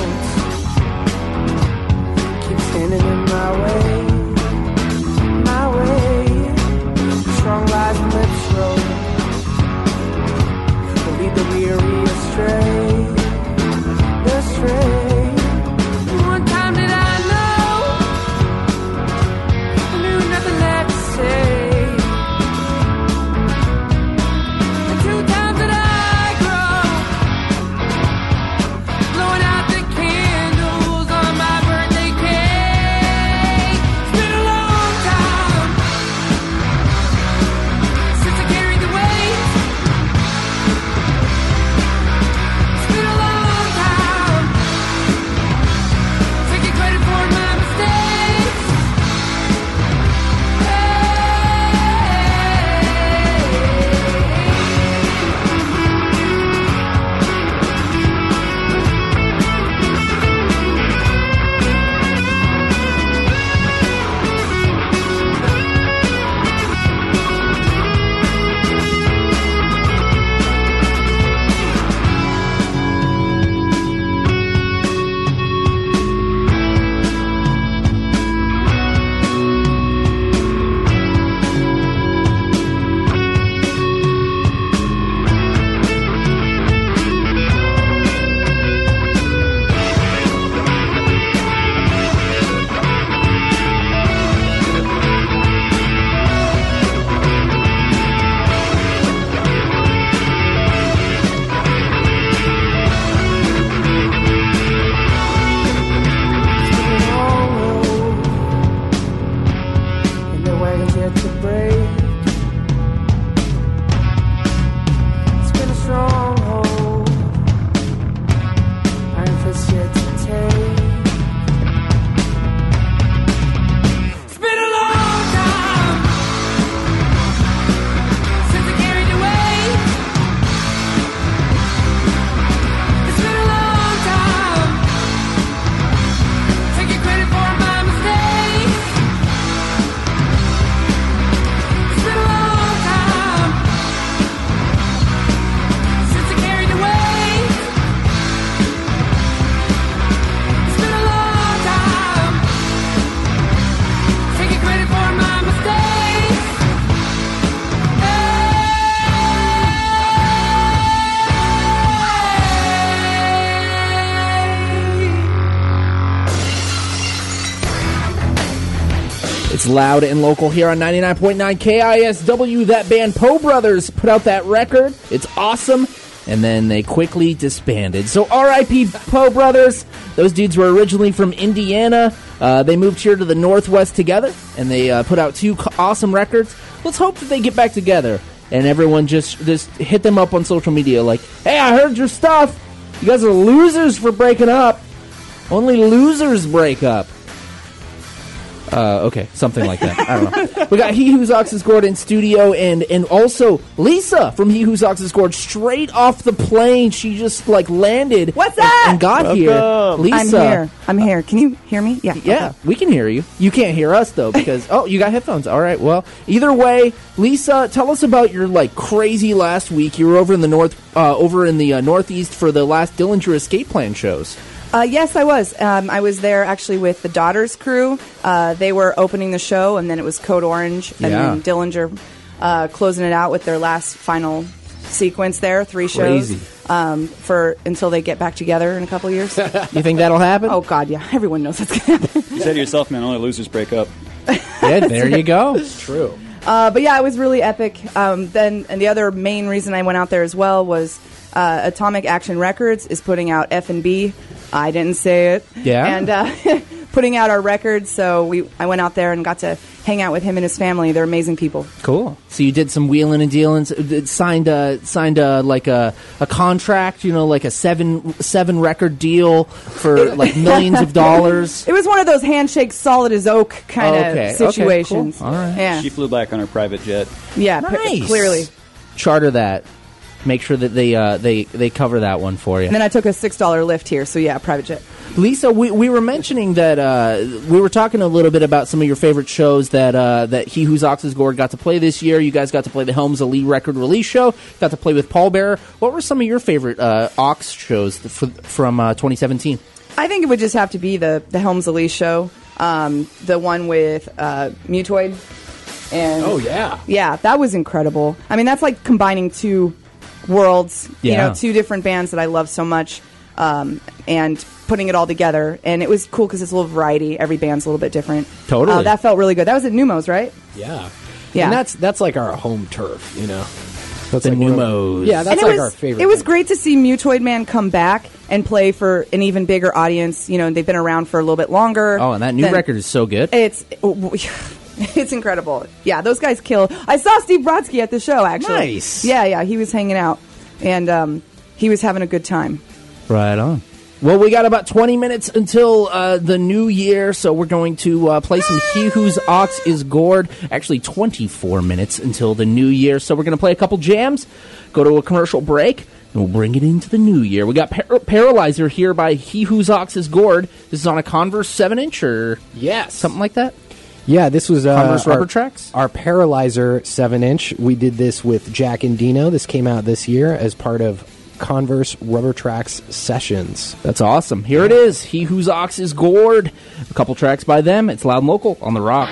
loud and local here on 99.9 KISW. That band Poe Brothers put out that record. It's awesome. And then they quickly disbanded. So RIP Poe Brothers. Those dudes were originally from Indiana. Uh, they moved here to the Northwest together and they uh, put out two awesome records. Let's hope that they get back together and everyone just, just hit them up on social media like, hey, I heard your stuff. You guys are losers for breaking up. Only losers break up. Uh, okay, something like that. I don't know. We got He Whose Ox is Gored in studio, and and also Lisa from He Whose Ox is Gored straight off the plane. She just like landed. What's and- that? And got here. Lisa. I'm here. I'm here. Can you hear me? Yeah. Yeah, okay. we can hear you. You can't hear us though because oh, you got headphones. All right. Well, either way, Lisa, tell us about your like crazy last week. You were over in the north, uh, over in the uh, northeast for the last Dillinger Escape Plan shows. Uh, yes, I was. Um, I was there actually with the Daughters crew. Uh, they were opening the show, and then it was Code Orange, and Yeah. then Dillinger uh, closing it out with their last final sequence there, three shows um, for until they get back together in a couple years. <laughs> You think that'll happen? oh God, yeah, everyone knows that's gonna happen. You said it yourself, man. Only losers break up. <laughs> yeah. There you go. True. Uh, but yeah, it was really epic. Um, then, and the other main reason I went out there as well was uh, Atomic Action Records is putting out F and B. I didn't say it. Yeah. And uh, <laughs> putting out our records, so we I went out there and got to hang out with him and his family. They're amazing people. Cool. So you did some wheeling and dealing. Signed a signed a like a, a contract. You know, like a seven seven record deal for like millions of dollars. <laughs> It was one of those handshake solid as oak kind of Oh, Okay, okay, situations. cool. All right. Yeah. She flew back on her private jet. yeah. p- Nice. clearly. Charter that. Make sure that they uh, they they cover that one for you. And then I took a six dollar Lyft here. So yeah, private jet. Lisa, we, we were mentioning that uh, we were talking a little bit about some of your favorite shows that uh, that He Whose Ox's Gored got to play this year. You guys got to play the Helms Alee record release show. Got to play with Pallbearer. What were some of your favorite uh, Ox shows f- from uh, 2017? I think it would just have to be the the Helms Alee show, um, the one with uh, Mutoid. And Oh yeah. yeah, that was incredible. I mean, that's like combining two worlds. You know, two different bands that I love so much, um, and putting it all together. And it was cool because it's a little variety. Every band's a little bit different. Totally. Uh, that felt really good. That was at Neumos, right? Yeah. Yeah. And that's that's like our home turf, you know. That's The like Neumos. Yeah, that's and like was, our favorite. It was thing. great to see Mutoid Man come back and play for an even bigger audience. You know, they've been around for a little bit longer. Oh, and that new than- record is so good. It's <laughs> it's incredible. Yeah, those guys kill. I saw Steve Brodsky at the show actually. Nice. Yeah, yeah, he was hanging out and um, he was having a good time. Right on. Well, we got about 20 minutes until uh, the new year, so we're going to uh, play some He Whose Ox is Gored. Actually, 24 minutes until the new year, so we're going to play a couple jams, go to a commercial break, and we'll bring it into the new year. We got Par- Paralyzer here by He Whose Ox is Gored. This is on a Converse 7 inch or Yes. something like that? Yeah, this was uh, Converse rubber our, tracks? Our Paralyzer seven inch. We did this with Jack Endino. This came out this year as part of Converse Rubber Tracks sessions. That's awesome. Here it is He Whose Ox is Gored. A couple tracks by them. It's Loud and Local on The Rock.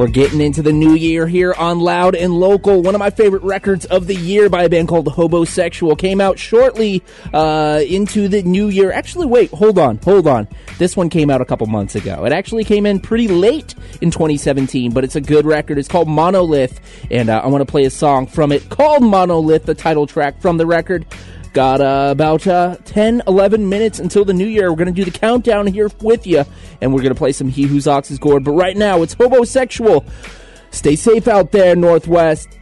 We're getting into the new year here on Loud and Local. One of my favorite records of the year by a band called Hobosexual came out shortly uh, into the new year. Actually, wait, hold on, hold on. This one came out a couple months ago. It actually came in pretty late in 2017, but it's a good record. It's called Monolith, and uh, I want to play a song from it called Monolith, the title track from the record. Got uh, about uh, 10, 11 minutes until the new year. We're going to do the countdown here with you, and we're going to play some He Whose Ox is Gored. But right now, it's Hobosexual. Stay safe out there, Northwest.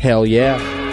Hell yeah.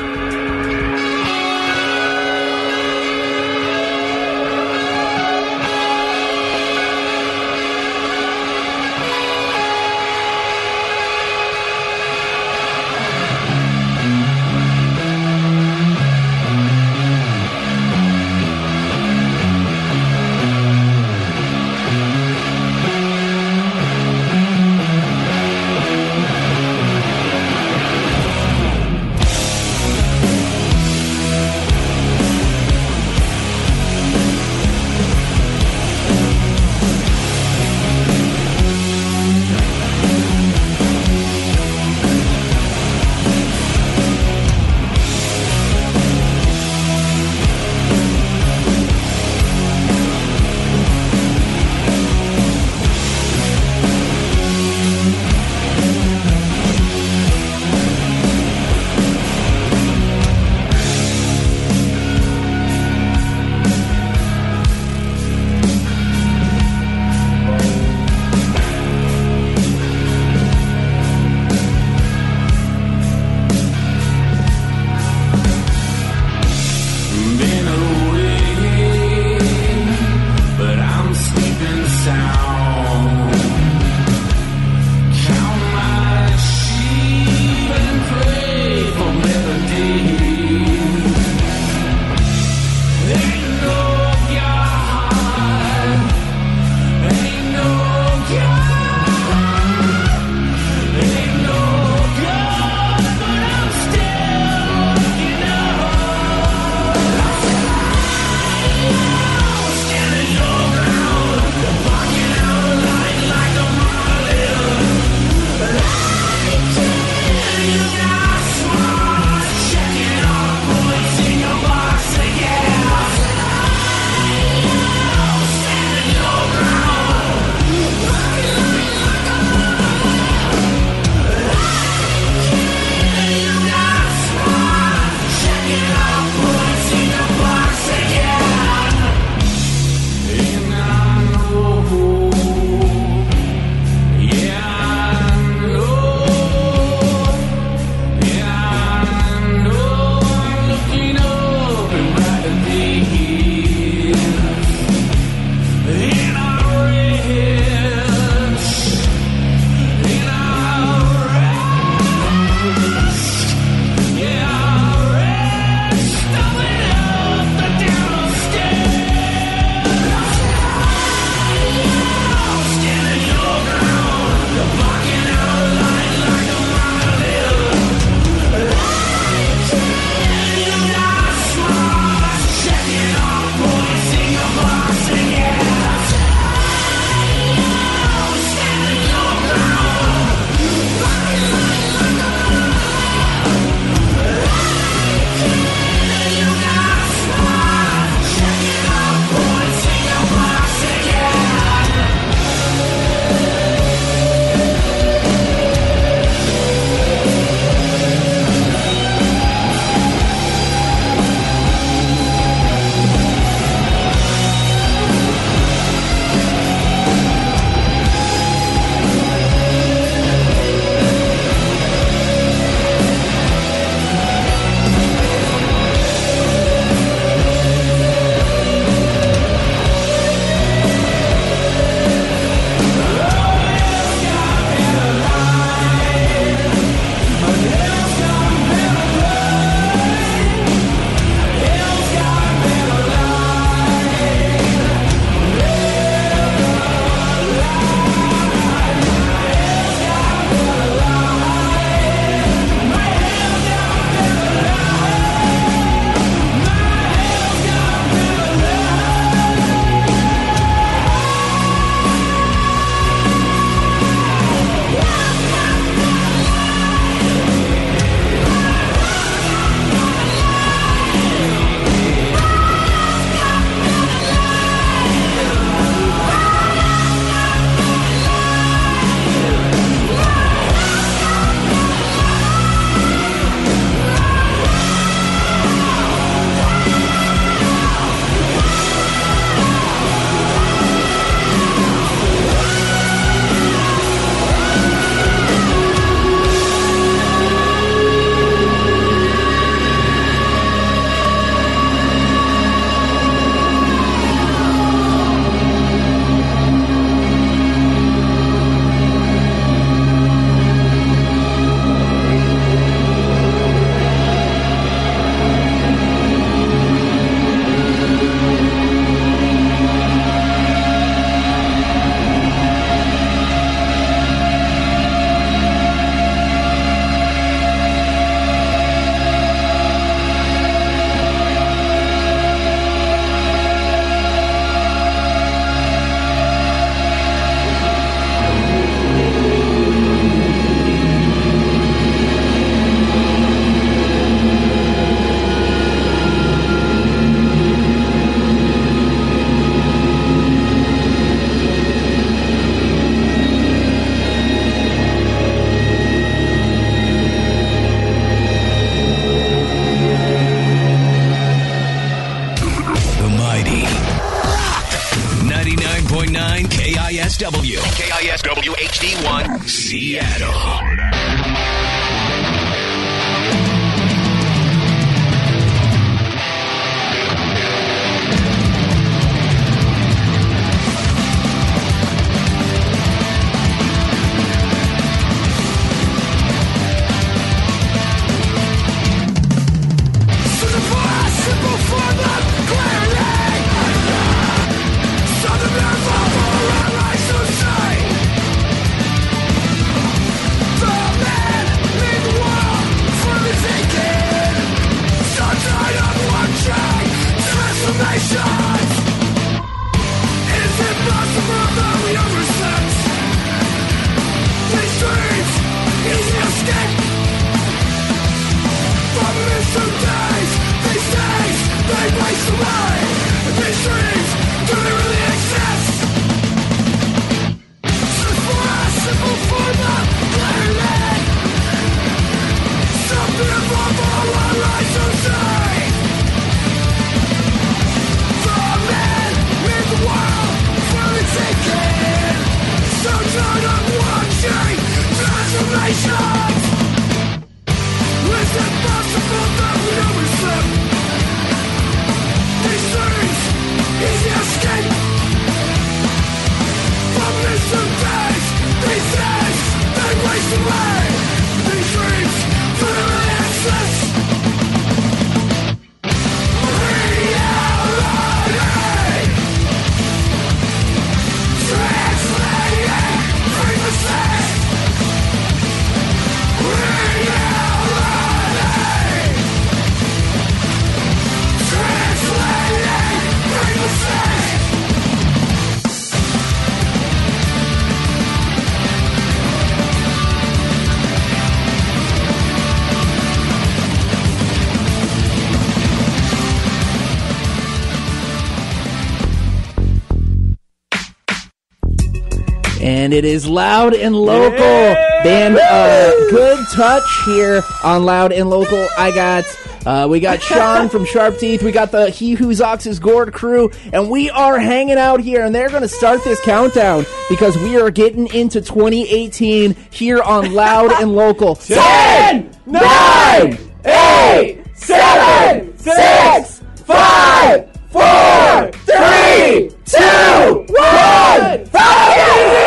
And it is loud and local. Band uh, Good Touch here on Loud and Local. I got uh, we got <laughs> Sean from Sharp Teeth. We got the He Whose Ox's Gored crew, and we are hanging out here. And they're going to start this countdown because we are getting into 2018 here on Loud and Local. <laughs> Ten, nine, eight, seven, six, five, four, three, two, one. Yes,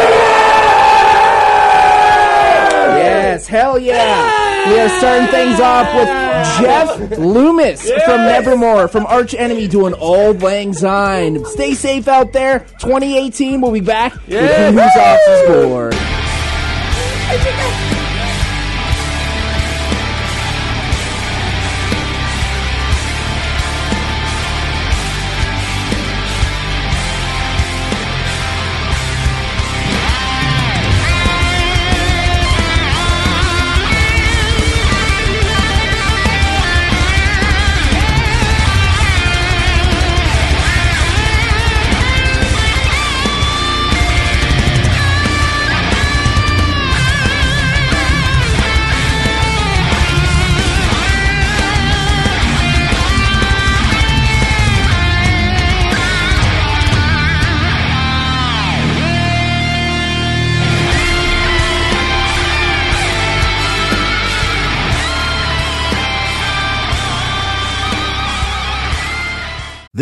hell yeah. We are starting things off with Jeff Loomis from Nevermore, from Arch Enemy, doing Auld Lang Syne. Stay safe out there. 2018, we'll be back with Who's Off the Score.